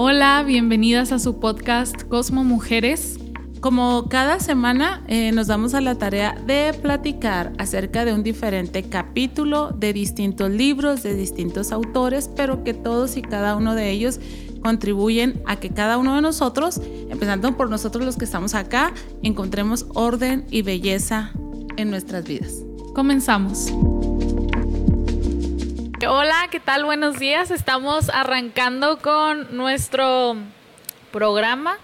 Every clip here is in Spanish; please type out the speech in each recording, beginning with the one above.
Hola, bienvenidas a su podcast Cosmo Mujeres. Como cada semana eh, nos damos a la tarea de platicar acerca de un diferente capítulo de distintos libros, de distintos autores, pero que todos y cada uno de ellos contribuyen a que cada uno de nosotros, empezando por nosotros los que estamos acá, encontremos orden y belleza en nuestras vidas. Comenzamos. Hola, ¿qué tal? Buenos días. Estamos arrancando con nuestro programa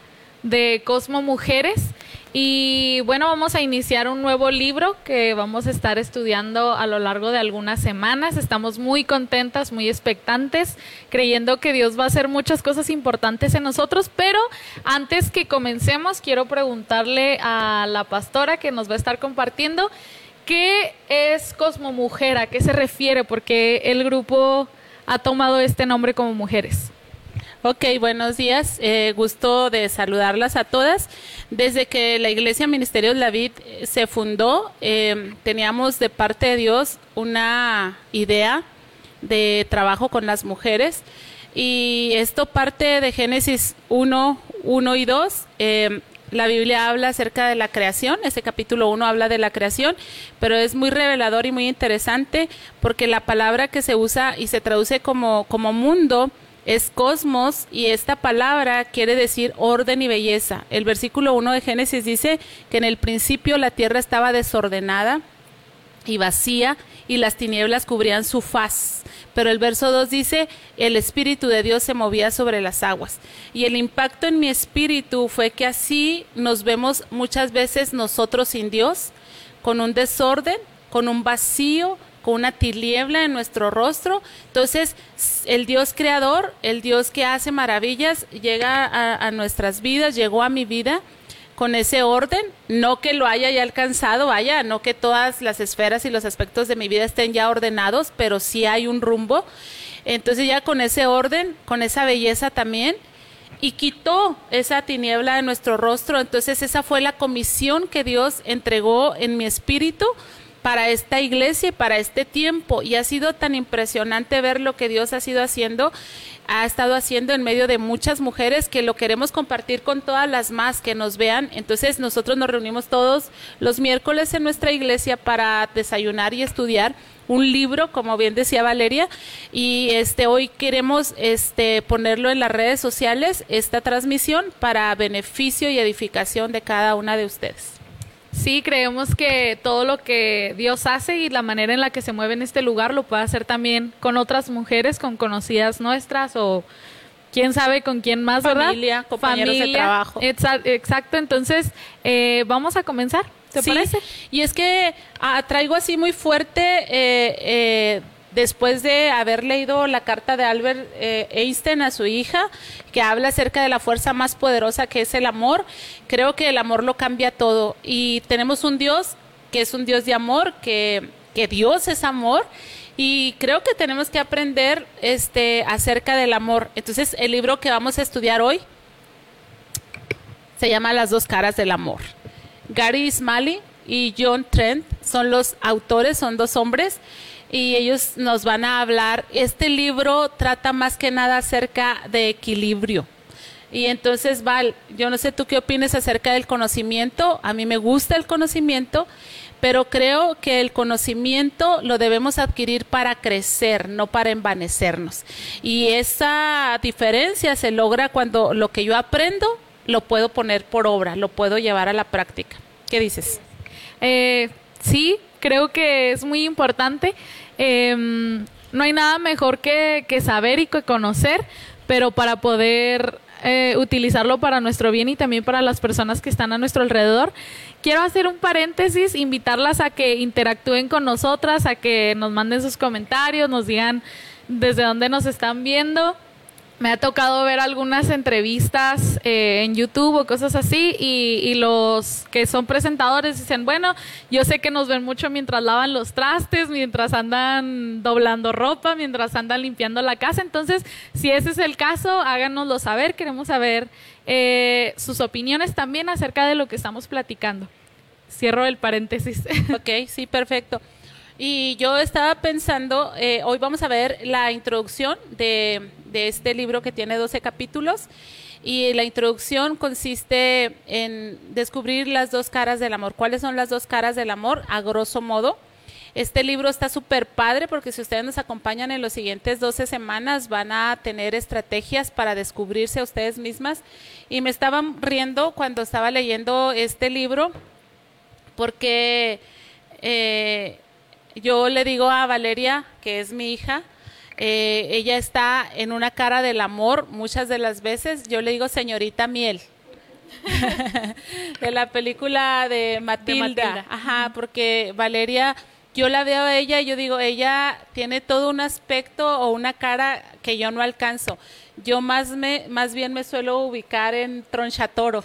de Cosmo Mujeres. Y bueno, vamos a iniciar un nuevo libro que vamos a estar estudiando a lo largo de algunas semanas. Estamos muy contentas, muy expectantes, creyendo que Dios va a hacer muchas cosas importantes en nosotros. Pero antes que comencemos, quiero preguntarle a la pastora que nos va a estar compartiendo ¿Qué es Cosmo Mujer? ¿A qué se refiere? Porque el grupo ha tomado este nombre como mujeres. Ok, buenos días. Eh, gusto de saludarlas a todas. Desde que la Iglesia Ministerio de la Vid eh, se fundó, eh, teníamos de parte de Dios una idea de trabajo con las mujeres. Y esto parte de Génesis 1, 1 y 2. La Biblia habla acerca de la creación, ese capítulo 1 habla de la creación, pero es muy revelador y muy interesante porque la palabra que se usa y se traduce como, como mundo es cosmos y esta palabra quiere decir orden y belleza. El versículo 1 de Génesis dice que en el principio la tierra estaba desordenada y vacía y las tinieblas cubrían su faz. Pero el verso 2 dice, el Espíritu de Dios se movía sobre las aguas. Y el impacto en mi espíritu fue que así nos vemos muchas veces nosotros sin Dios, con un desorden, con un vacío, con una tiniebla en nuestro rostro. Entonces, el Dios creador, el Dios que hace maravillas, llega a, a nuestras vidas, llegó a mi vida con ese orden, no que lo haya ya alcanzado, vaya, no que todas las esferas y los aspectos de mi vida estén ya ordenados, pero sí hay un rumbo. Entonces ya con ese orden, con esa belleza también, y quitó esa tiniebla de nuestro rostro. Entonces esa fue la comisión que Dios entregó en mi espíritu para esta iglesia y para este tiempo. Y ha sido tan impresionante ver lo que Dios ha sido haciendo ha estado haciendo en medio de muchas mujeres que lo queremos compartir con todas las más que nos vean. Entonces nosotros nos reunimos todos los miércoles en nuestra iglesia para desayunar y estudiar un libro, como bien decía Valeria, y este hoy queremos este ponerlo en las redes sociales esta transmisión para beneficio y edificación de cada una de ustedes. Sí, creemos que todo lo que Dios hace y la manera en la que se mueve en este lugar lo puede hacer también con otras mujeres, con conocidas nuestras o quién sabe con quién más, ¿verdad? Familia, compañeros de trabajo. Exacto, entonces eh, vamos a comenzar, ¿te parece? Y es que ah, traigo así muy fuerte eh, eh, después de haber leído la carta de Albert eh, Einstein a su hija, que habla acerca de la fuerza más poderosa que es el amor, creo que el amor lo cambia todo. Y tenemos un Dios que es un Dios de amor, que, que Dios es amor. Y creo que tenemos que aprender este, acerca del amor. Entonces, el libro que vamos a estudiar hoy se llama Las dos caras del amor. Gary Smalley y John Trent son los autores, son dos hombres y ellos nos van a hablar. Este libro trata más que nada acerca de equilibrio. Y entonces, Val, yo no sé tú qué opinas acerca del conocimiento. A mí me gusta el conocimiento, pero creo que el conocimiento lo debemos adquirir para crecer, no para envanecernos. Y esa diferencia se logra cuando lo que yo aprendo lo puedo poner por obra, lo puedo llevar a la práctica. ¿Qué dices? Eh, sí, creo que es muy importante. Em, no hay nada mejor que, saber y que conocer, pero para poder eh, utilizarlo para nuestro bien y también para las personas que están a nuestro alrededor. Quiero hacer un paréntesis, invitarlas a que interactúen con nosotras, a que nos manden sus comentarios, nos digan desde dónde nos están viendo me ha tocado ver algunas entrevistas eh, en YouTube o cosas así y, los que son presentadores dicen, bueno, yo sé que nos ven mucho mientras lavan los trastes, mientras andan doblando ropa, mientras andan limpiando la casa. Entonces, si ese es el caso, háganoslo saber. Queremos saber eh, sus opiniones también acerca de lo que estamos platicando. Cierro el paréntesis. Ok, sí, perfecto. Y yo estaba pensando, eh, hoy vamos a ver la introducción de de este libro que tiene 12 capítulos. Y la introducción consiste en descubrir las dos caras del amor. ¿Cuáles son las dos caras del amor? A grosso modo. Este libro está súper padre porque si ustedes nos acompañan en los siguientes 12 semanas van a tener estrategias para descubrirse a ustedes mismas. Y me estaba riendo cuando estaba leyendo este libro porque eh, yo le digo a Valeria, que es mi hija, eh, ella está en una cara del amor muchas de las veces. Yo le digo señorita miel. de la película de Matilda. de Matilda. Ajá, porque Valeria yo la veo a ella y yo digo, ella tiene todo un aspecto o una cara que yo no alcanzo. Yo más me, más bien me suelo ubicar en tronchatoro.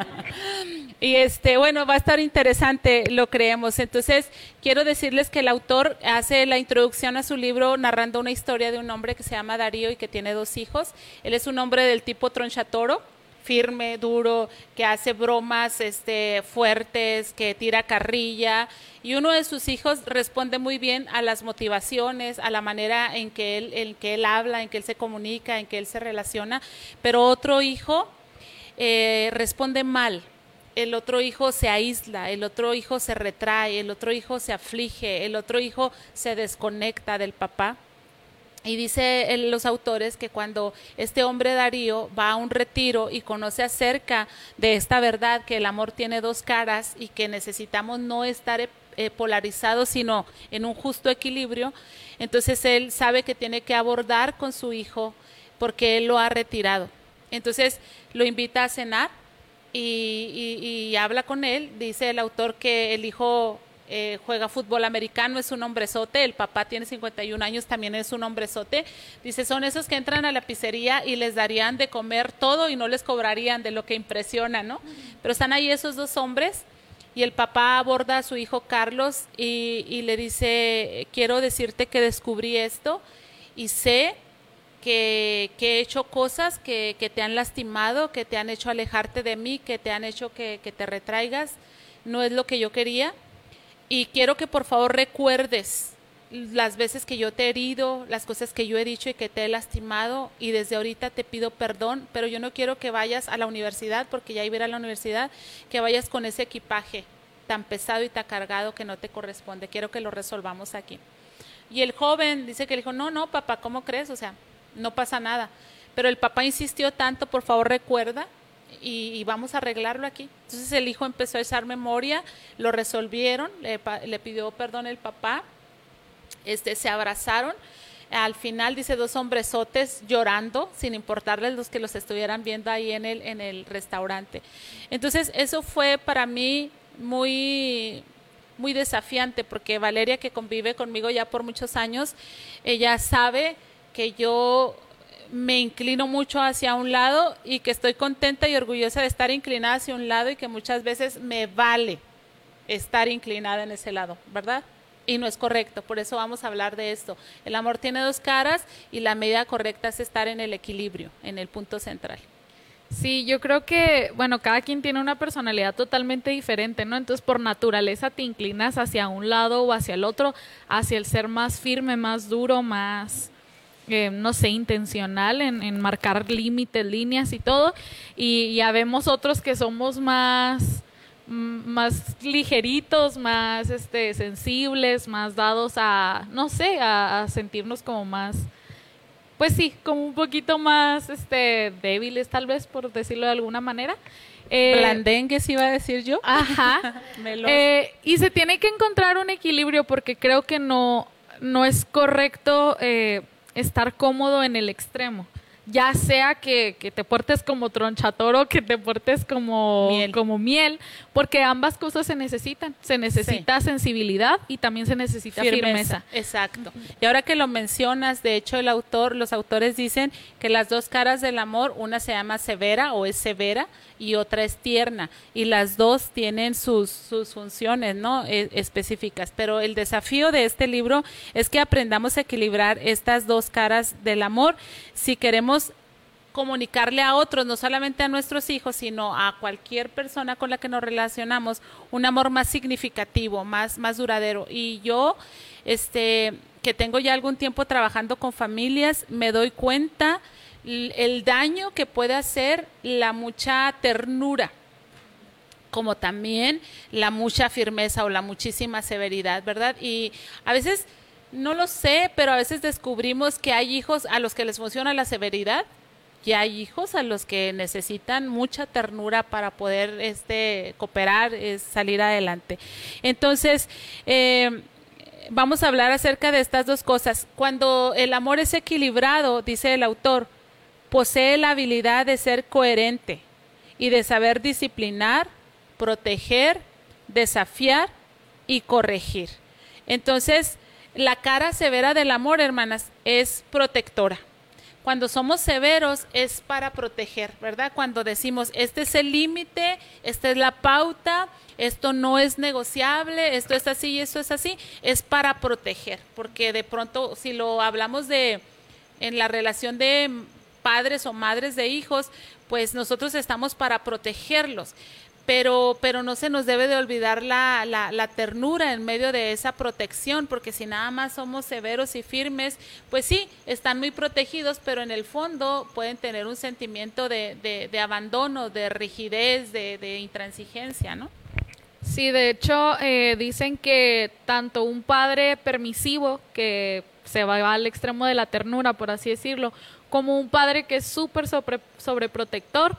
y este, bueno, va a estar interesante, lo creemos. Entonces, quiero decirles que el autor hace la introducción a su libro narrando una historia de un hombre que se llama Darío y que tiene dos hijos. Él es un hombre del tipo tronchatoro firme, duro, que hace bromas este, fuertes, que tira carrilla. Y uno de sus hijos responde muy bien a las motivaciones, a la manera en que él, en que él habla, en que él se comunica, en que él se relaciona. Pero otro hijo eh, responde mal. El otro hijo se aísla, el otro hijo se retrae, el otro hijo se aflige, el otro hijo se desconecta del papá. Y dice los autores que cuando este hombre Darío va a un retiro y conoce acerca de esta verdad, que el amor tiene dos caras y que necesitamos no estar eh, polarizados, sino en un justo equilibrio, entonces él sabe que tiene que abordar con su hijo porque él lo ha retirado. Entonces lo invita a cenar y, y habla con él. Dice el autor que el hijo eh, juega fútbol americano, es un hombrezote, el papá tiene 51 años, también es un hombrezote. Dice, son esos que entran a la pizzería y les darían de comer todo y no les cobrarían de lo que impresiona, ¿no? Pero están ahí esos dos hombres y el papá aborda a su hijo Carlos y, le dice, quiero decirte que descubrí esto y sé que, he hecho cosas que, te han lastimado, que te han hecho alejarte de mí, que te han hecho que, que te retraigas. No es lo que yo quería, y quiero que por favor recuerdes las veces que yo te he herido, las cosas que yo he dicho y que te he lastimado y desde ahorita te pido perdón, pero yo no quiero que vayas a la universidad, porque ya iba a la universidad, que vayas con ese equipaje tan pesado y tan cargado que no te corresponde. Quiero que lo resolvamos aquí. Y el joven dice que le dijo, no, no, papá, ¿cómo crees? O sea, no pasa nada. Pero el papá insistió tanto, por favor recuerda y, vamos a arreglarlo aquí. Entonces el hijo empezó a echar memoria, lo resolvieron, le, pidió perdón el papá, este, se abrazaron. Al final dice dos hombresotes llorando, sin importarles los que los estuvieran viendo ahí en el, en el restaurante. Entonces eso fue para mí muy, muy desafiante porque Valeria que convive conmigo ya por muchos años, ella sabe que yo me inclino mucho hacia un lado y que estoy contenta y orgullosa de estar inclinada hacia un lado y que muchas veces me vale estar inclinada en ese lado, ¿verdad? Y no es correcto, por eso vamos a hablar de esto. El amor tiene dos caras y la medida correcta es estar en el equilibrio, en el punto central. Sí, yo creo que, bueno, cada quien tiene una personalidad totalmente diferente, ¿no? Entonces, por naturaleza te inclinas hacia un lado o hacia el otro, hacia el ser más firme, más duro, más eh, no sé, intencional en, marcar límites, líneas y todo. Y ya vemos otros que somos más más ligeritos, más este sensibles, más dados a, no sé, a, sentirnos como más, pues sí, como un poquito más este débiles tal vez, por decirlo de alguna manera. Eh, Blandengues iba a decir yo. Ajá. eh, y se tiene que encontrar un equilibrio porque creo que no, no es correcto eh, estar cómodo en el extremo. Ya sea que, te portes como tronchatoro, que te portes como miel. como miel, porque ambas cosas se necesitan. Se necesita sensibilidad y también se necesita firmeza. Exacto. Y ahora que lo mencionas, de hecho el autor, los autores dicen que las dos caras del amor, una se llama severa o es severa y otra es tierna y las dos tienen sus, sus funciones no e, específicas pero el desafío de este libro es que aprendamos a equilibrar estas dos caras del amor si queremos comunicarle a otros, no solamente a nuestros hijos, sino a cualquier persona con la que nos relacionamos, un amor más significativo, más, más duradero. Y yo, este, que tengo ya algún tiempo trabajando con familias, me doy cuenta el daño que puede hacer la mucha ternura como también la mucha firmeza o la muchísima severidad, ¿verdad? Y a veces no lo sé, pero a veces descubrimos que hay hijos a los que les funciona la severidad y hay hijos a los que necesitan mucha ternura para poder este cooperar, salir adelante. Entonces, eh, vamos a hablar acerca de estas dos cosas. Cuando el amor es equilibrado, dice el autor, posee la habilidad de ser coherente y de saber disciplinar, proteger, desafiar y corregir. Entonces, la cara severa del amor, hermanas, es protectora. Cuando somos severos es para proteger, ¿verdad? Cuando decimos, este es el límite, esta es la pauta, esto no es negociable, esto es así y esto es así, es para proteger, porque de pronto si lo hablamos de en la relación de padres o madres de hijos, pues nosotros estamos para protegerlos pero, pero no se nos debe de olvidar la, la, ternura en medio de esa protección, porque si nada más somos severos y firmes, pues sí, están muy protegidos, pero en el fondo pueden tener un sentimiento de, de, abandono, de rigidez, de, de, intransigencia, ¿no? Sí, de hecho, eh, dicen que tanto un padre permisivo, que se va al extremo de la ternura, por así decirlo, como un padre que es súper sobre, sobreprotector,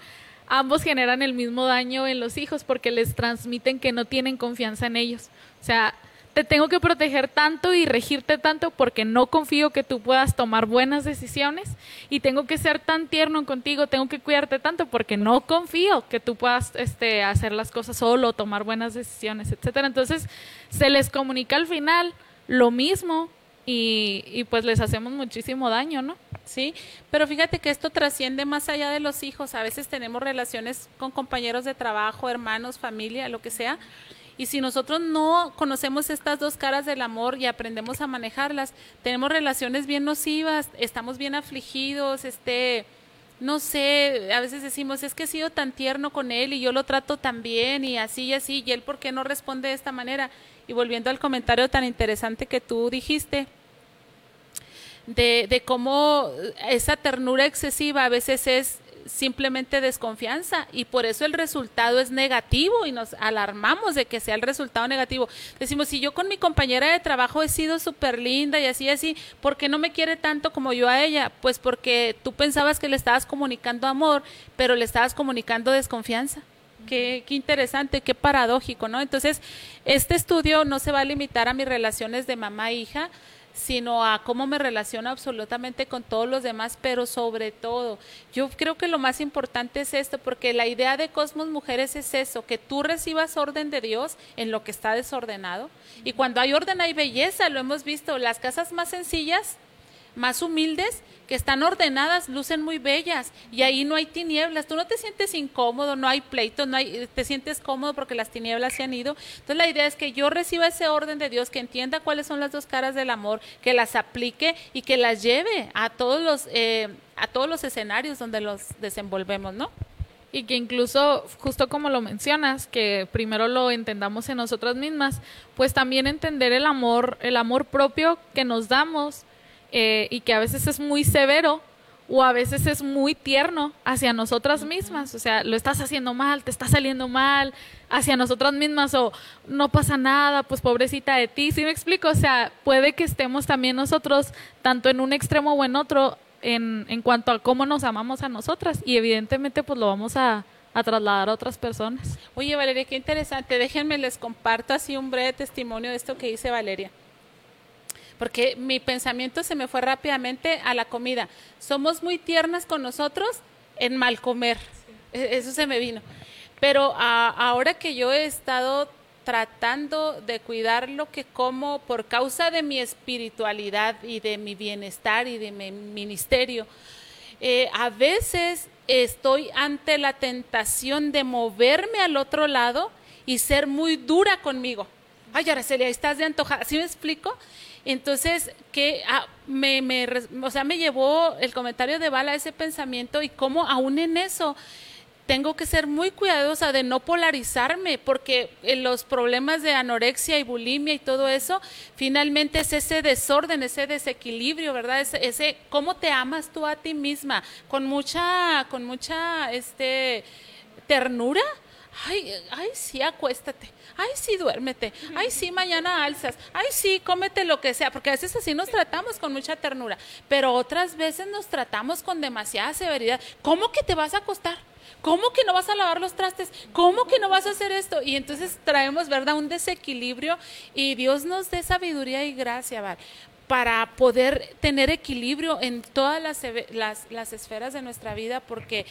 ambos generan el mismo daño en los hijos porque les transmiten que no tienen confianza en ellos. O sea, te tengo que proteger tanto y regirte tanto porque no confío que tú puedas tomar buenas decisiones y tengo que ser tan tierno contigo, tengo que cuidarte tanto porque no confío que tú puedas este, hacer las cosas solo, tomar buenas decisiones, etcétera. Entonces, se les comunica al final lo mismo y, y pues les hacemos muchísimo daño, ¿no? ¿sí? Pero fíjate que esto trasciende más allá de los hijos. A veces tenemos relaciones con compañeros de trabajo, hermanos, familia, lo que sea. Y si nosotros no conocemos estas dos caras del amor y aprendemos a manejarlas, tenemos relaciones bien nocivas, estamos bien afligidos, este, no sé, a veces decimos, es que he sido tan tierno con él y yo lo trato tan bien y así y así, y él por qué no responde de esta manera. Y volviendo al comentario tan interesante que tú dijiste, de, de cómo esa ternura excesiva a veces es simplemente desconfianza y por eso el resultado es negativo y nos alarmamos de que sea el resultado negativo. Decimos, si yo con mi compañera de trabajo he sido súper linda y así, así, ¿por qué no me quiere tanto como yo a ella? Pues porque tú pensabas que le estabas comunicando amor, pero le estabas comunicando desconfianza. Qué, qué, interesante, qué paradójico, ¿no? Entonces, este estudio no se va a limitar a mis relaciones de mamá-hija, e sino a cómo me relaciono absolutamente con todos los demás, pero sobre todo, yo creo que lo más importante es esto, porque la idea de Cosmos Mujeres es eso, que tú recibas orden de Dios en lo que está desordenado. Y cuando hay orden hay belleza, lo hemos visto, las casas más sencillas más humildes, que están ordenadas, lucen muy bellas y ahí no hay tinieblas. Tú no te sientes incómodo, no hay pleito, no hay, te sientes cómodo porque las tinieblas se han ido. Entonces la idea es que yo reciba ese orden de Dios, que entienda cuáles son las dos caras del amor, que las aplique y que las lleve a todos los, eh, a todos los escenarios donde los desenvolvemos, ¿no? y que incluso, justo como lo mencionas, que primero lo entendamos en nosotras mismas, pues también entender el amor, el amor propio que nos damos eh, y que a veces es muy severo o a veces es muy tierno hacia nosotras mismas. O sea, lo estás haciendo mal, te está saliendo mal hacia nosotras mismas o no pasa nada, pues pobrecita de ti. ¿Sí me explico? O sea, puede que estemos también nosotros tanto en un extremo o en otro en, en cuanto a cómo nos amamos a nosotras y evidentemente pues lo vamos a, a trasladar a otras personas. Oye, Valeria, qué interesante. Déjenme les comparto así un breve testimonio de esto que dice Valeria porque mi pensamiento se me fue rápidamente a la comida. Somos muy tiernas con nosotros en mal comer. E-, eso se me vino. Pero ahora que yo he estado tratando de cuidar lo que como por causa de mi espiritualidad y de mi bienestar y de mi ministerio, eh, a veces estoy ante la tentación de moverme al otro lado y ser muy dura conmigo. Ay, Araceli, estás de antojar. ¿Sí me explico? Entonces, que ah, me, me, o sea, me llevó el comentario de Bala ese pensamiento y cómo aún en eso tengo que ser muy cuidadosa de no polarizarme, porque los problemas de anorexia y bulimia y todo eso, finalmente es ese desorden, ese desequilibrio, ¿verdad? Ese, ese cómo te amas tú a ti misma, con mucha, con mucha, este, ternura. Ay, ay, sí, acuéstate. Ay, sí, duérmete. Ay, sí, mañana alzas. Ay, sí, cómete lo que sea. Porque a veces así nos tratamos con mucha ternura. Pero otras veces nos tratamos con demasiada severidad. ¿Cómo que te vas a acostar? ¿Cómo que no vas a lavar los trastes? ¿Cómo que no vas a hacer esto? Y entonces traemos, ¿verdad? Un desequilibrio y Dios nos dé sabiduría y gracia, ¿vale? para poder tener equilibrio en todas las, esferas de nuestra vida, porque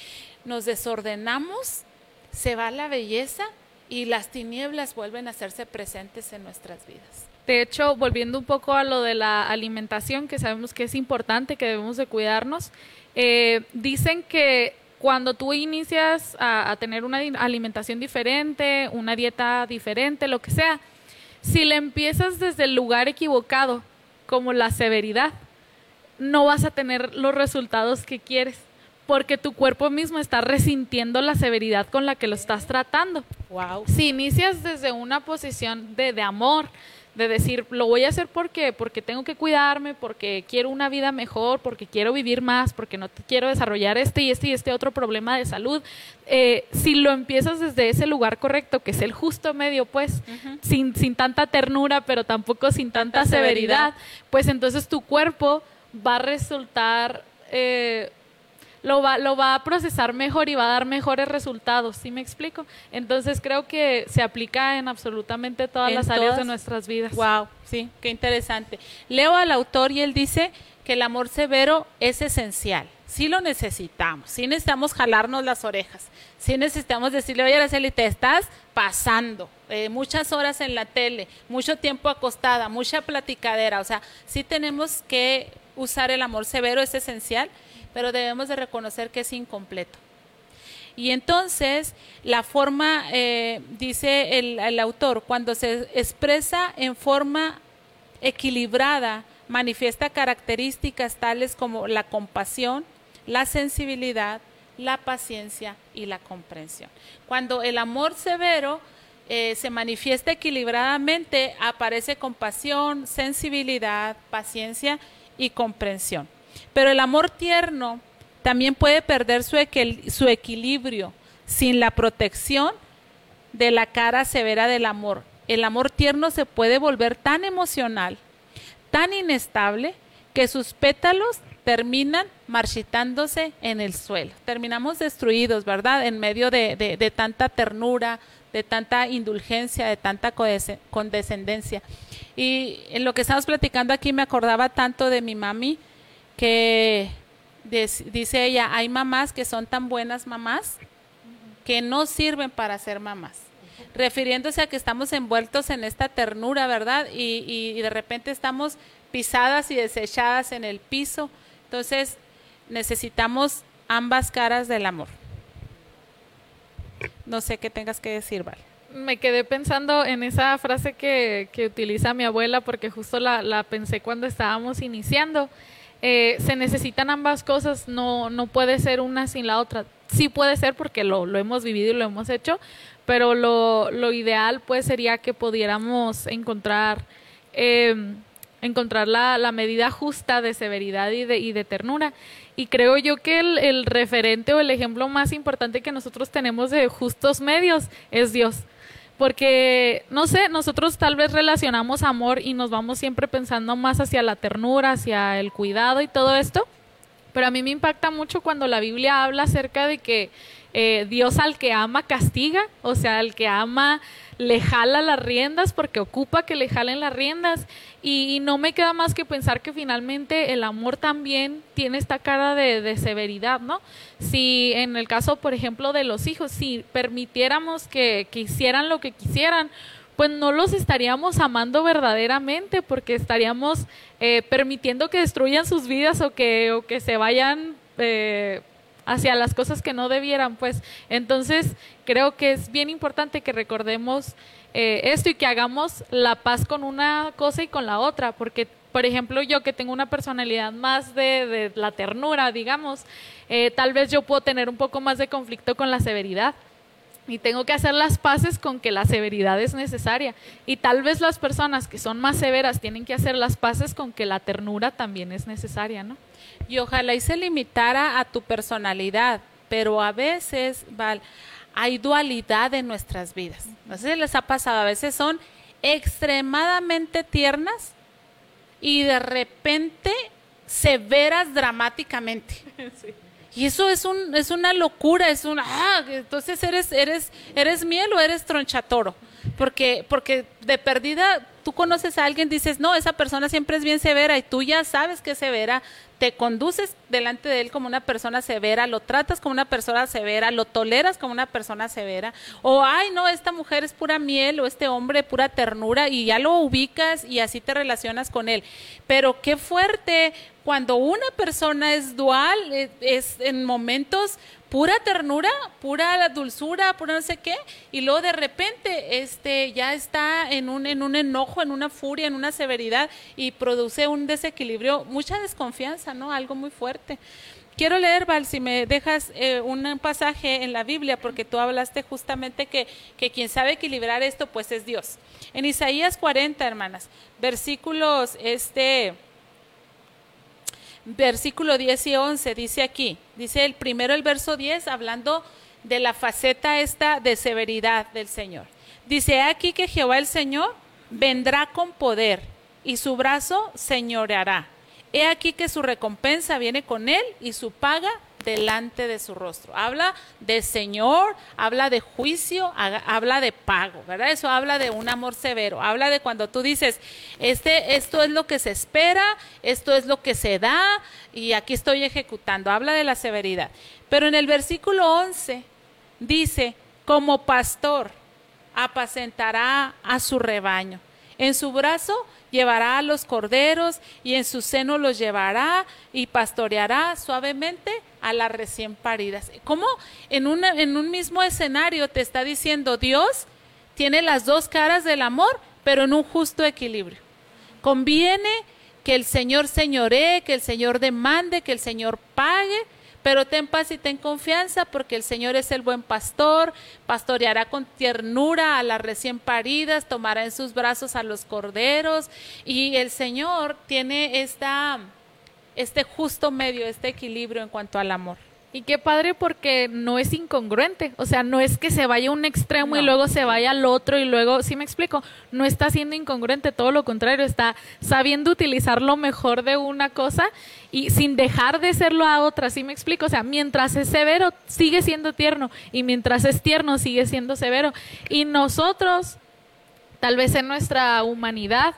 nos desordenamos, se va la belleza y las tinieblas vuelven a hacerse presentes en nuestras vidas. De hecho, volviendo un poco a lo de la alimentación, que sabemos que es importante, que debemos de cuidarnos, eh, dicen que cuando tú inicias a, tener una alimentación diferente, una dieta diferente, lo que sea, si le empiezas desde el lugar equivocado, como la severidad, no vas a tener los resultados que quieres, porque tu cuerpo mismo está resintiendo la severidad con la que lo estás tratando. Wow. Si inicias desde una posición de, de amor, de decir, lo voy a hacer porque, porque tengo que cuidarme, porque quiero una vida mejor, porque quiero vivir más, porque no quiero desarrollar este y este y este otro problema de salud. Eh, si lo empiezas desde ese lugar correcto, que es el justo medio, pues, sin, sin tanta ternura, pero tampoco sin tanta, severidad, pues entonces tu cuerpo va a resultar eh, lo va, lo va a procesar mejor y va a dar mejores resultados, ¿sí me explico? Entonces creo que se aplica en absolutamente todas las áreas de nuestras vidas. Wow, sí, qué interesante. Leo al autor y él dice que el amor severo es esencial. Sí lo necesitamos, sí necesitamos jalarnos las orejas, sí necesitamos decirle, oye Araceli, te estás pasando, eh, muchas horas en la tele, mucho tiempo acostada, mucha platicadera, o sea, sí tenemos que usar el amor severo, es esencial, pero debemos de reconocer que es incompleto. Y entonces la forma, eh, dice el, autor, cuando se expresa en forma equilibrada, manifiesta características tales como la compasión, la sensibilidad, la paciencia y la comprensión. Cuando el amor severo eh, se manifiesta equilibradamente, aparece compasión, sensibilidad, paciencia y comprensión. Pero el amor tierno también puede perder su, su equilibrio sin la protección de la cara severa del amor. El amor tierno se puede volver tan emocional, tan inestable, que sus pétalos terminan marchitándose en el suelo. Terminamos destruidos, ¿verdad? En medio de, de tanta ternura, de tanta indulgencia, de tanta condescendencia. Y en lo que estamos platicando aquí me acordaba tanto de mi mami, que dice ella, hay mamás que son tan buenas mamás que no sirven para ser mamás. Refiriéndose a que estamos envueltos en esta ternura, ¿verdad? Y, de repente estamos pisadas y desechadas en el piso. Entonces necesitamos ambas caras del amor. No sé qué tengas que decir, Val. Me quedé pensando en esa frase que, que utiliza mi abuela porque justo la, la pensé cuando estábamos iniciando eh, se necesitan ambas cosas, no, no puede ser una sin la otra. Sí puede ser porque lo, lo hemos vivido y lo hemos hecho, pero lo, lo ideal pues sería que pudiéramos encontrar, eh, encontrar la, la, medida justa de severidad y de, y de ternura. Y creo yo que el, el referente o el ejemplo más importante que nosotros tenemos de justos medios es Dios porque, no sé, nosotros tal vez relacionamos amor y nos vamos siempre pensando más hacia la ternura, hacia el cuidado y todo esto, pero a mí me impacta mucho cuando la Biblia habla acerca de que eh, Dios al que ama castiga, o sea, al que ama le jala las riendas porque ocupa que le jalen las riendas y, no me queda más que pensar que finalmente el amor también tiene esta cara de, de, severidad, ¿no? Si en el caso, por ejemplo, de los hijos, si permitiéramos que, que hicieran lo que quisieran, pues no los estaríamos amando verdaderamente porque estaríamos eh, permitiendo que destruyan sus vidas o que, o que se vayan eh, hacia las cosas que no debieran, pues. Entonces, creo que es bien importante que recordemos eh, esto y que hagamos la paz con una cosa y con la otra, porque por ejemplo, yo que tengo una personalidad más de, de la ternura, digamos, eh, tal vez yo puedo tener un poco más de conflicto con la severidad. Y tengo que hacer las paces con que la severidad es necesaria. Y tal vez las personas que son más severas tienen que hacer las paces con que la ternura también es necesaria, ¿no? Y ojalá y se limitara a tu personalidad, pero a veces, Val, hay dualidad en nuestras vidas. No sé si les ha pasado, a veces son extremadamente tiernas y de repente severas dramáticamente. Y eso es un es una locura, es un ah, entonces eres eres eres miel o eres tronchatoro. Porque porque de perdida tú conoces a alguien, dices, "No, esa persona siempre es bien severa" y tú ya sabes que es severa, te conduces delante de él como una persona severa, lo tratas como una persona severa, lo toleras como una persona severa, o ay, no, esta mujer es pura miel o este hombre pura ternura y ya lo ubicas y así te relacionas con él. Pero qué fuerte cuando una persona es dual, es, es en momentos pura ternura, pura dulzura, pura no sé qué, y luego de repente este ya está en un en un enojo, en una furia, en una severidad y produce un desequilibrio, mucha desconfianza, ¿no? Algo muy fuerte. Quiero leer, Val, si me dejas eh, un pasaje en la Biblia, porque tú hablaste justamente que, que quien sabe equilibrar esto, pues es Dios. En Isaías 40, hermanas, versículos este versículo 10 y 11, dice aquí, dice el primero el verso 10, hablando de la faceta esta de severidad del Señor. Dice aquí que Jehová el Señor vendrá con poder y su brazo señoreará. He aquí que su recompensa viene con él y su paga delante de su rostro. Habla de Señor, habla de juicio, habla de pago, ¿verdad? Eso habla de un amor severo, habla de cuando tú dices, este, esto es lo que se espera, esto es lo que se da y aquí estoy ejecutando, habla de la severidad. Pero en el versículo 11 dice, como pastor apacentará a su rebaño. En su brazo llevará a los corderos y en su seno los llevará y pastoreará suavemente a las recién paridas. ¿Cómo en, en un mismo escenario te está diciendo Dios tiene las dos caras del amor, pero en un justo equilibrio? Conviene que el Señor señoree, que el Señor demande, que el Señor pague, pero ten paz y ten confianza porque el Señor es el buen pastor, pastoreará con ternura a las recién paridas, tomará en sus brazos a los corderos y el Señor tiene esta, este justo medio, este equilibrio en cuanto al amor. Y qué padre porque no es incongruente, o sea, no es que se vaya a un extremo y luego se vaya al otro y luego, ¿sí me explico? No está siendo incongruente, todo lo contrario, está sabiendo utilizar lo mejor de una cosa y sin dejar de serlo a otra, ¿sí me explico? O sea, mientras es severo, sigue siendo tierno y mientras es tierno, sigue siendo severo. Y nosotros, tal vez en nuestra humanidad,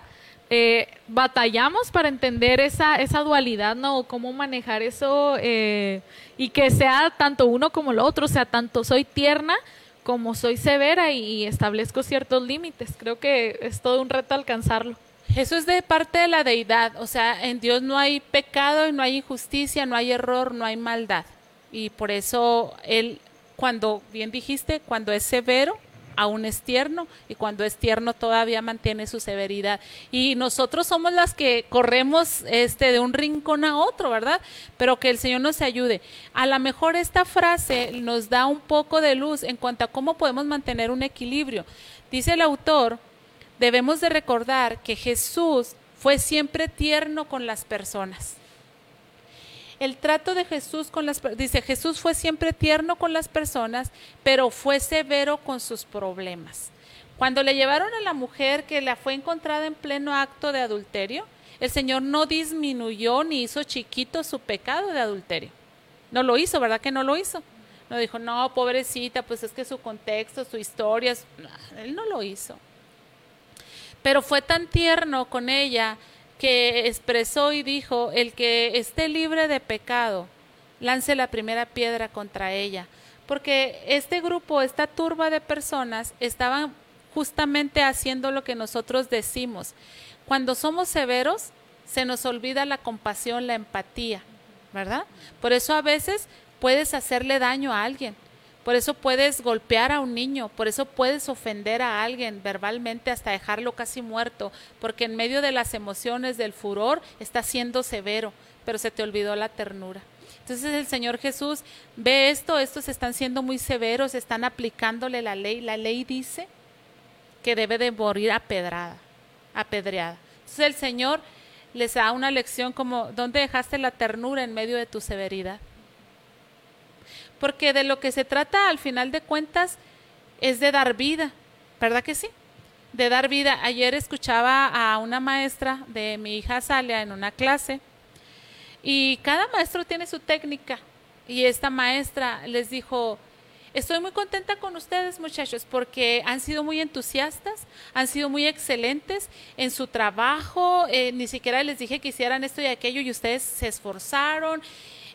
eh, batallamos para entender esa, esa dualidad, ¿no? Cómo manejar eso eh, y que sea tanto uno como lo otro, o sea, tanto soy tierna como soy severa y, establezco ciertos límites. Creo que es todo un reto alcanzarlo. Eso es de parte de la deidad, o sea, en Dios no hay pecado y no hay injusticia, no hay error, no hay maldad. Y por eso Él, cuando, bien dijiste, cuando es severo, aún es tierno y cuando es tierno todavía mantiene su severidad. Y nosotros somos las que corremos este de un rincón a otro, ¿verdad? Pero que el Señor nos ayude. A lo mejor esta frase nos da un poco de luz en cuanto a cómo podemos mantener un equilibrio. Dice el autor, debemos de recordar que Jesús fue siempre tierno con las personas el trato de Jesús con las dice Jesús fue siempre tierno con las personas, pero fue severo con sus problemas. Cuando le llevaron a la mujer que la fue encontrada en pleno acto de adulterio, el Señor no disminuyó ni hizo chiquito su pecado de adulterio. No lo hizo, ¿verdad que no lo hizo? No dijo, no, pobrecita, pues es que su contexto, su historia, él no lo hizo. Pero fue tan tierno con ella que expresó y dijo, el que esté libre de pecado, lance la primera piedra contra ella. Porque este grupo, esta turba de personas, estaban justamente haciendo lo que nosotros decimos. Cuando somos severos, se nos olvida la compasión, la empatía, ¿verdad? Por eso a veces puedes hacerle daño a alguien, Por eso puedes golpear a un niño, por eso puedes ofender a alguien verbalmente hasta dejarlo casi muerto, porque en medio de las emociones, del furor, está siendo severo, pero se te olvidó la ternura. Entonces el Señor Jesús ve esto, estos están siendo muy severos, están aplicándole la ley. La ley dice que debe de morir apedrada, apedreada. Entonces el Señor les da una lección como, ¿dónde dejaste la ternura en medio de tu severidad? Porque de lo que se trata al final de cuentas es de dar vida, ¿verdad que sí? De dar vida. Ayer escuchaba a una maestra de mi hija Salia en una clase y cada maestro tiene su técnica. Y esta maestra les dijo, Estoy muy contenta con ustedes, muchachos, porque han sido muy entusiastas, han sido muy excelentes en su trabajo. Eh, ni siquiera les dije que hicieran esto y aquello y ustedes se esforzaron.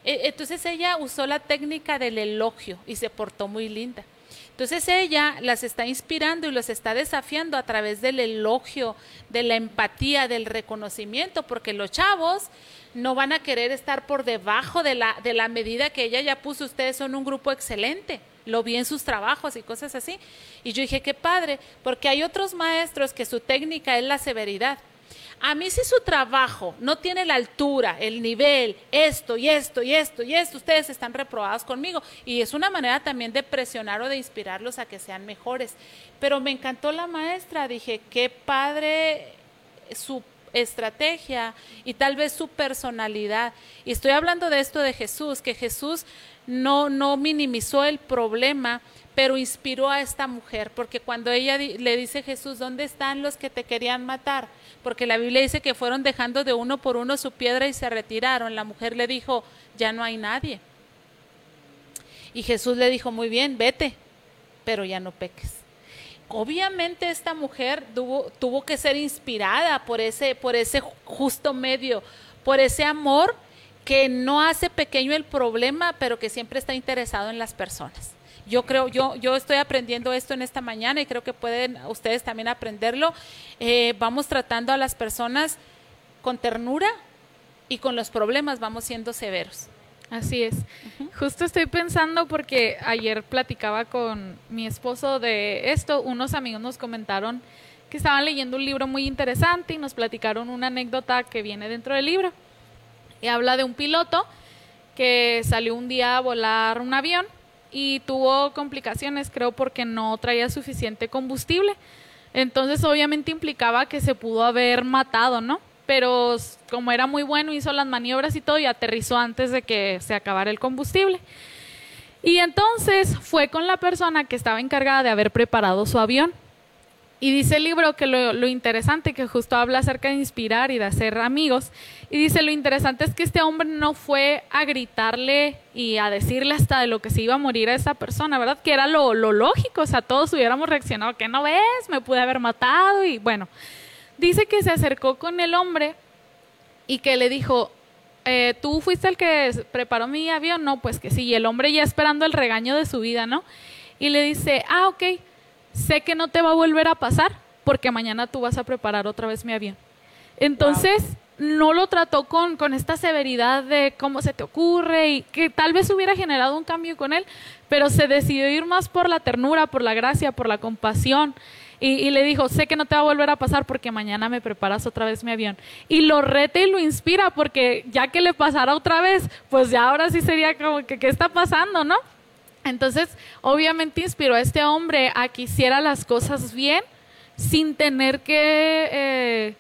Eh, entonces ella usó la técnica del elogio y se portó muy linda. Entonces ella las está inspirando y los está desafiando a través del elogio, de la empatía, del reconocimiento, porque los chavos no van a querer estar por debajo de la, de la medida que ella ya puso. Ustedes son un grupo excelente lo vi en sus trabajos y cosas así. Y yo dije, qué padre, porque hay otros maestros que su técnica es la severidad. A mí si su trabajo no tiene la altura, el nivel, esto y esto y esto y esto, ustedes están reprobados conmigo. Y es una manera también de presionar o de inspirarlos a que sean mejores. Pero me encantó la maestra, dije, qué padre su estrategia y tal vez su personalidad. Y estoy hablando de esto de Jesús, que Jesús no, no minimizó el problema, pero inspiró a esta mujer, porque cuando ella le dice Jesús, ¿dónde están los que te querían matar? Porque la Biblia dice que fueron dejando de uno por uno su piedra y se retiraron. La mujer le dijo, ya no hay nadie. Y Jesús le dijo, muy bien, vete, pero ya no peques. Obviamente esta mujer tuvo, que ser inspirada por ese, por ese justo medio, por ese amor que no hace pequeño el problema, pero que siempre está interesado en las personas. Yo creo, yo, yo estoy aprendiendo esto en esta mañana y creo que pueden ustedes también aprenderlo. Eh, vamos tratando a las personas con ternura y con los problemas vamos siendo severos. Así es. Justo estoy pensando porque ayer platicaba con mi esposo de esto. Unos amigos nos comentaron que estaban leyendo un libro muy interesante y nos platicaron una anécdota que viene dentro del libro. Y habla de un piloto que salió un día a volar un avión y tuvo complicaciones, creo, porque no traía suficiente combustible. Entonces, obviamente implicaba que se pudo haber matado, ¿no? Pero como era muy bueno, hizo las maniobras y todo y aterrizó antes de que se acabara el combustible. Y entonces fue con la persona que estaba encargada de haber preparado su avión y dice el libro que lo, interesante, que justo habla acerca de inspirar y de hacer amigos, y dice lo interesante es que este hombre no fue a gritarle y a decirle hasta de lo que se iba a morir a esa persona, ¿verdad? Que era lo, lo lógico, o sea, todos hubiéramos reaccionado, que no ves? Me pude haber matado y bueno, dice que se acercó con el hombre y que le dijo, eh, ¿tú fuiste el que preparó mi avión? No, pues que sí, y el hombre ya esperando el regaño de su vida, ¿no? Y le dice, ah, ok sé que no te va a volver a pasar porque mañana tú vas a preparar otra vez mi avión. Entonces, no lo trató con, con esta severidad de cómo se te ocurre y que tal vez hubiera generado un cambio con él, pero se decidió ir más por la ternura, por la gracia, por la compasión. Y, y, le dijo, sé que no te va a volver a pasar porque mañana me preparas otra vez mi avión. Y lo rete y lo inspira porque ya que le pasara otra vez, pues ya ahora sí sería como que, ¿qué está pasando, no? Entonces, obviamente inspiró a este hombre a que hiciera las cosas bien sin tener que, eh,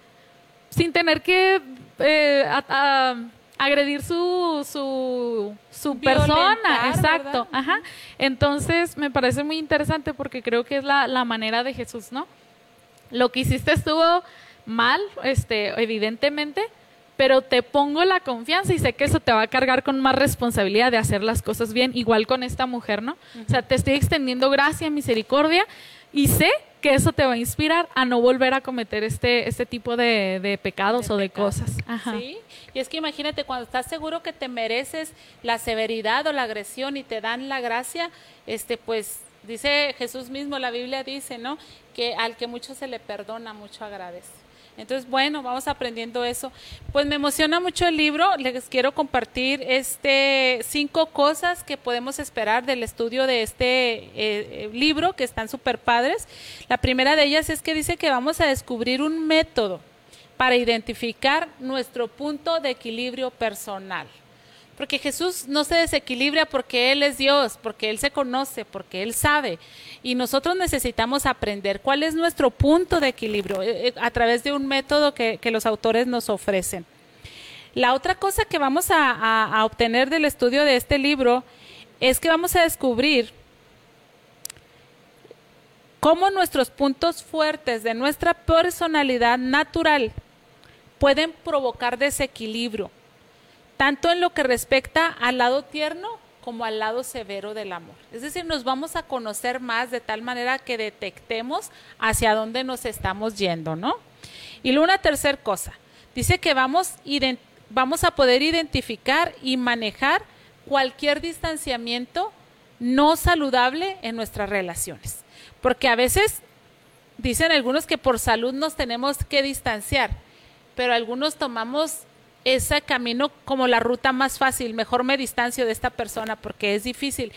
sin tener que eh, agredir su, su, su persona. Exacto. Ajá. Entonces, me parece muy interesante porque creo que es la, la manera de Jesús, ¿no? Lo que hiciste estuvo mal, este, evidentemente, pero te pongo la confianza y sé que eso te va a cargar con más responsabilidad de hacer las cosas bien, igual con esta mujer, ¿no? O sea, te estoy extendiendo gracia, misericordia y sé que eso te va a inspirar a no volver a cometer este, este tipo de, pecados o de cosas. Sí, y es que imagínate cuando estás seguro que te mereces la severidad o la agresión y te dan la gracia, este pues dice Jesús mismo, la Biblia dice, ¿no? Que al que mucho se le perdona, mucho agradece. Entonces, bueno, vamos aprendiendo eso. Pues me emociona mucho el libro. Les quiero compartir este cinco cosas que podemos esperar del estudio de este eh, eh, libro, que están súper padres. La primera de ellas es que dice que vamos a descubrir un método para identificar nuestro punto de equilibrio personal. Porque Jesús no se desequilibra porque Él es Dios, porque Él se conoce, porque Él sabe. Y nosotros necesitamos aprender cuál es nuestro punto de equilibrio eh, eh, a través de un método que, los autores nos ofrecen. La otra cosa que vamos a, a obtener del estudio de este libro es que vamos a descubrir cómo nuestros puntos fuertes de nuestra personalidad natural pueden provocar desequilibrio tanto en lo que respecta al lado tierno como al lado severo del amor. Es decir, nos vamos a conocer más de tal manera que detectemos hacia dónde nos estamos yendo, ¿no? Y una tercera cosa, dice que vamos a poder identificar y manejar cualquier distanciamiento no saludable en nuestras relaciones. Porque a veces dicen algunos que por salud nos tenemos que distanciar, pero algunos tomamos ese camino como la ruta más fácil, mejor me distancio de esta persona porque es difícil.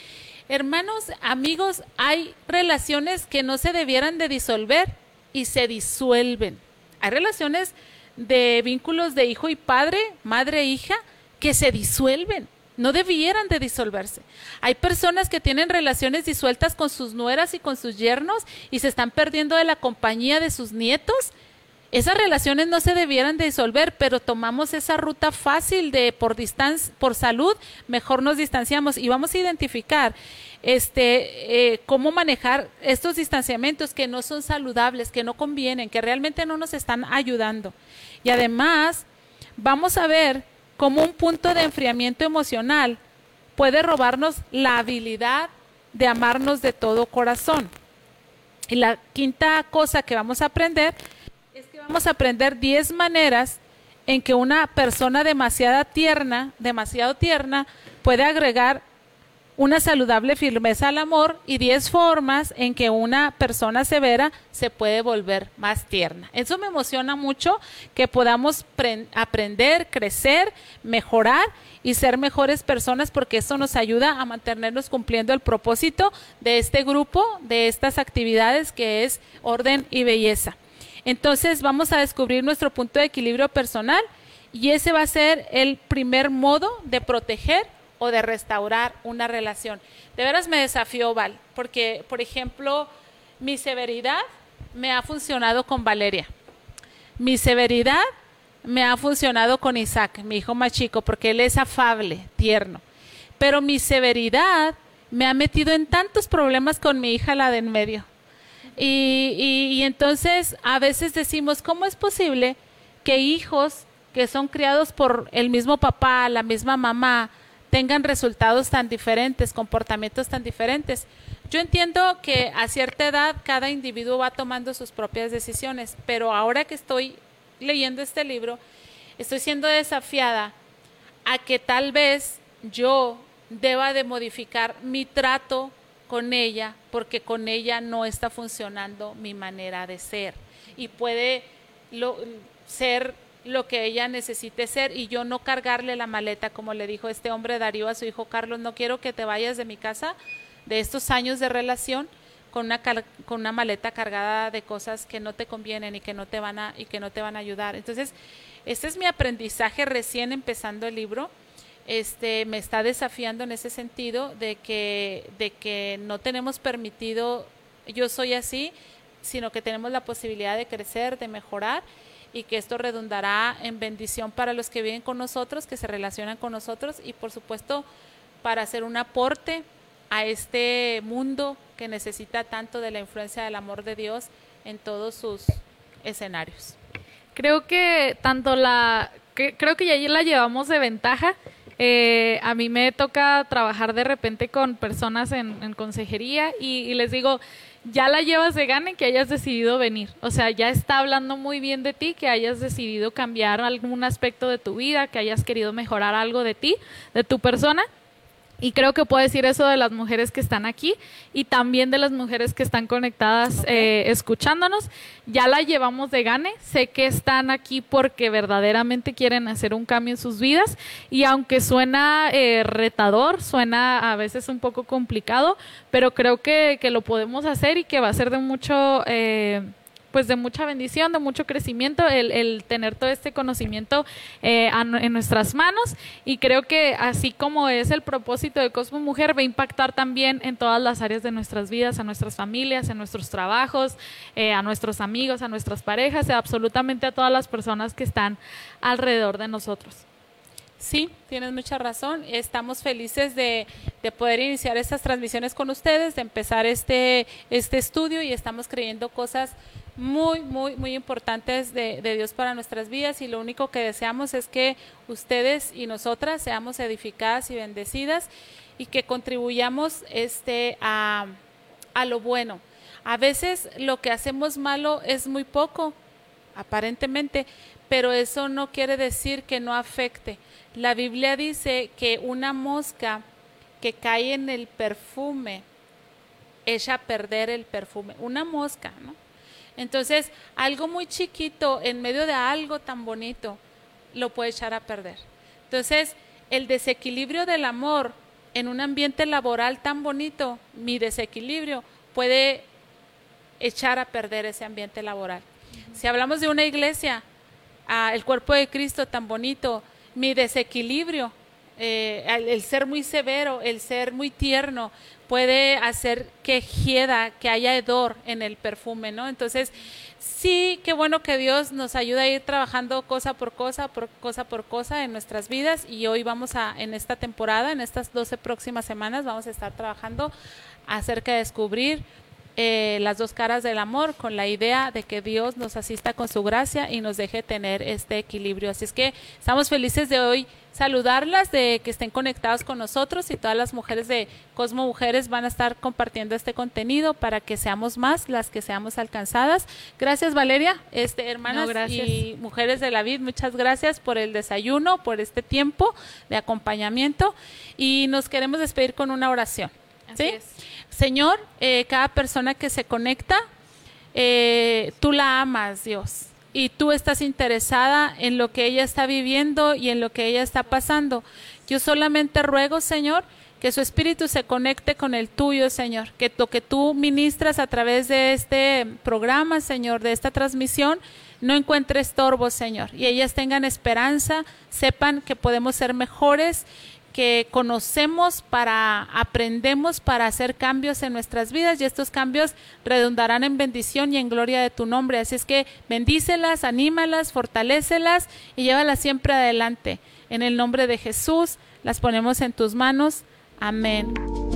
Hermanos, amigos, hay relaciones que no se debieran de disolver y se disuelven. Hay relaciones de vínculos de hijo y padre, madre e hija, que se disuelven. No debieran de disolverse. Hay personas que tienen relaciones disueltas con sus nueras y con sus yernos y se están perdiendo de la compañía de sus nietos esas relaciones no se debieran de disolver, pero tomamos esa ruta fácil de por distancia, por salud, mejor nos distanciamos y vamos a identificar este eh, cómo manejar estos distanciamientos que no son saludables, que no convienen, que realmente no nos están ayudando. Y además, vamos a ver cómo un punto de enfriamiento emocional puede robarnos la habilidad de amarnos de todo corazón. Y la quinta cosa que vamos a aprender vamos a aprender 10 maneras en que una persona demasiado tierna, demasiado tierna, puede agregar una saludable firmeza al amor y 10 formas en que una persona severa se puede volver más tierna. Eso me emociona mucho que podamos aprender, crecer, mejorar y ser mejores personas porque eso nos ayuda a mantenernos cumpliendo el propósito de este grupo, de estas actividades que es orden y belleza. Entonces vamos a descubrir nuestro punto de equilibrio personal y ese va a ser el primer modo de proteger o de restaurar una relación. De veras me desafió Val, porque por ejemplo, mi severidad me ha funcionado con Valeria. Mi severidad me ha funcionado con Isaac, mi hijo más chico, porque él es afable, tierno. Pero mi severidad me ha metido en tantos problemas con mi hija, la de en medio. Y, entonces a veces decimos, ¿cómo es posible que hijos que son criados por el mismo papá, la misma mamá, tengan resultados tan diferentes, comportamientos tan diferentes? Yo entiendo que a cierta edad cada individuo va tomando sus propias decisiones, pero ahora que estoy leyendo este libro, estoy siendo desafiada a que tal vez yo deba de modificar mi trato con ella porque con ella no está funcionando mi manera de ser y puede ser lo que ella necesite ser y yo no cargarle la maleta como le dijo este hombre Darío a su hijo Carlos, no quiero que te vayas de mi casa de estos años de relación con una con una maleta cargada de cosas que no te convienen y que no te van a y que no te van a ayudar. Entonces, este es mi aprendizaje recién empezando el libro este, me está desafiando en ese sentido de que, de que no tenemos permitido, yo soy así, sino que tenemos la posibilidad de crecer, de mejorar y que esto redundará en bendición para los que viven con nosotros, que se relacionan con nosotros y por supuesto para hacer un aporte a este mundo que necesita tanto de la influencia del amor de Dios en todos sus escenarios. Creo que tanto la, creo que ya la llevamos de ventaja eh, a mí me toca trabajar de repente con personas en, consejería y, les digo, ya la llevas de gana que hayas decidido venir. O sea, ya está hablando muy bien de ti, que hayas decidido cambiar algún aspecto de tu vida, que hayas querido mejorar algo de ti, de tu persona. Y creo que puedo decir eso de las mujeres que están aquí y también de las mujeres que están conectadas eh, escuchándonos. Ya la llevamos de gane. Sé que están aquí porque verdaderamente quieren hacer un cambio en sus vidas. Y aunque suena eh, retador, suena a veces un poco complicado, pero creo que, que, lo podemos hacer y que va a ser de mucho... Eh, pues de mucha bendición, de mucho crecimiento, el, tener todo este conocimiento eh, en nuestras manos y creo que así como es el propósito de Cosmo Mujer, va a impactar también en todas las áreas de nuestras vidas, a nuestras familias, en nuestros trabajos, eh, a nuestros amigos, a nuestras parejas, absolutamente a todas las personas que están alrededor de nosotros. Sí, tienes mucha razón. Estamos felices de, de, poder iniciar estas transmisiones con ustedes, de empezar este, este estudio y estamos creyendo cosas muy, muy, muy importantes de, Dios para nuestras vidas y lo único que deseamos es que ustedes y nosotras seamos edificadas y bendecidas y que contribuyamos este, a, a lo bueno. A veces lo que hacemos malo es muy poco, aparentemente, pero eso no quiere decir que no afecte. La Biblia dice que una mosca que cae en el perfume echa perder el perfume. Una mosca, ¿no? Entonces, algo muy chiquito en medio de algo tan bonito lo puede echar a perder. Entonces, el desequilibrio del amor en un ambiente laboral tan bonito, mi desequilibrio puede echar a perder ese ambiente laboral. Si hablamos de una iglesia, ah, el cuerpo de Cristo tan bonito, mi desequilibrio, eh, el ser muy severo, el ser muy tierno, puede hacer que hieda, que haya hedor en el perfume, ¿no? Entonces, sí, qué bueno que Dios nos ayuda a ir trabajando cosa por cosa, por cosa por cosa en nuestras vidas y hoy vamos a, en esta temporada, en estas 12 próximas semanas, vamos a estar trabajando acerca de descubrir eh, las dos caras del amor con la idea de que Dios nos asista con su gracia y nos deje tener este equilibrio. Así es que estamos felices de hoy saludarlas, de que estén conectados con nosotros y todas las mujeres de Cosmo Mujeres van a estar compartiendo este contenido para que seamos más las que seamos alcanzadas. Gracias Valeria, este hermanas y mujeres de la vid, muchas gracias por el desayuno, por este tiempo de acompañamiento y nos queremos despedir con una oración. ¿Sí? Señor, eh, cada persona que se conecta, eh, tú la amas, Dios, y tú estás interesada en lo que ella está viviendo y en lo que ella está pasando. Yo solamente ruego, Señor, que su espíritu se conecte con el tuyo, Señor, que lo que tú ministras a través de este programa, Señor, de esta transmisión, no encuentre estorbo, Señor, y ellas tengan esperanza, sepan que podemos ser mejores que conocemos para, aprendemos para hacer cambios en nuestras vidas y estos cambios redundarán en bendición y en gloria de tu nombre. Así es que bendícelas, anímalas, fortalécelas y llévalas siempre adelante. En el nombre de Jesús las ponemos en tus manos. Amén.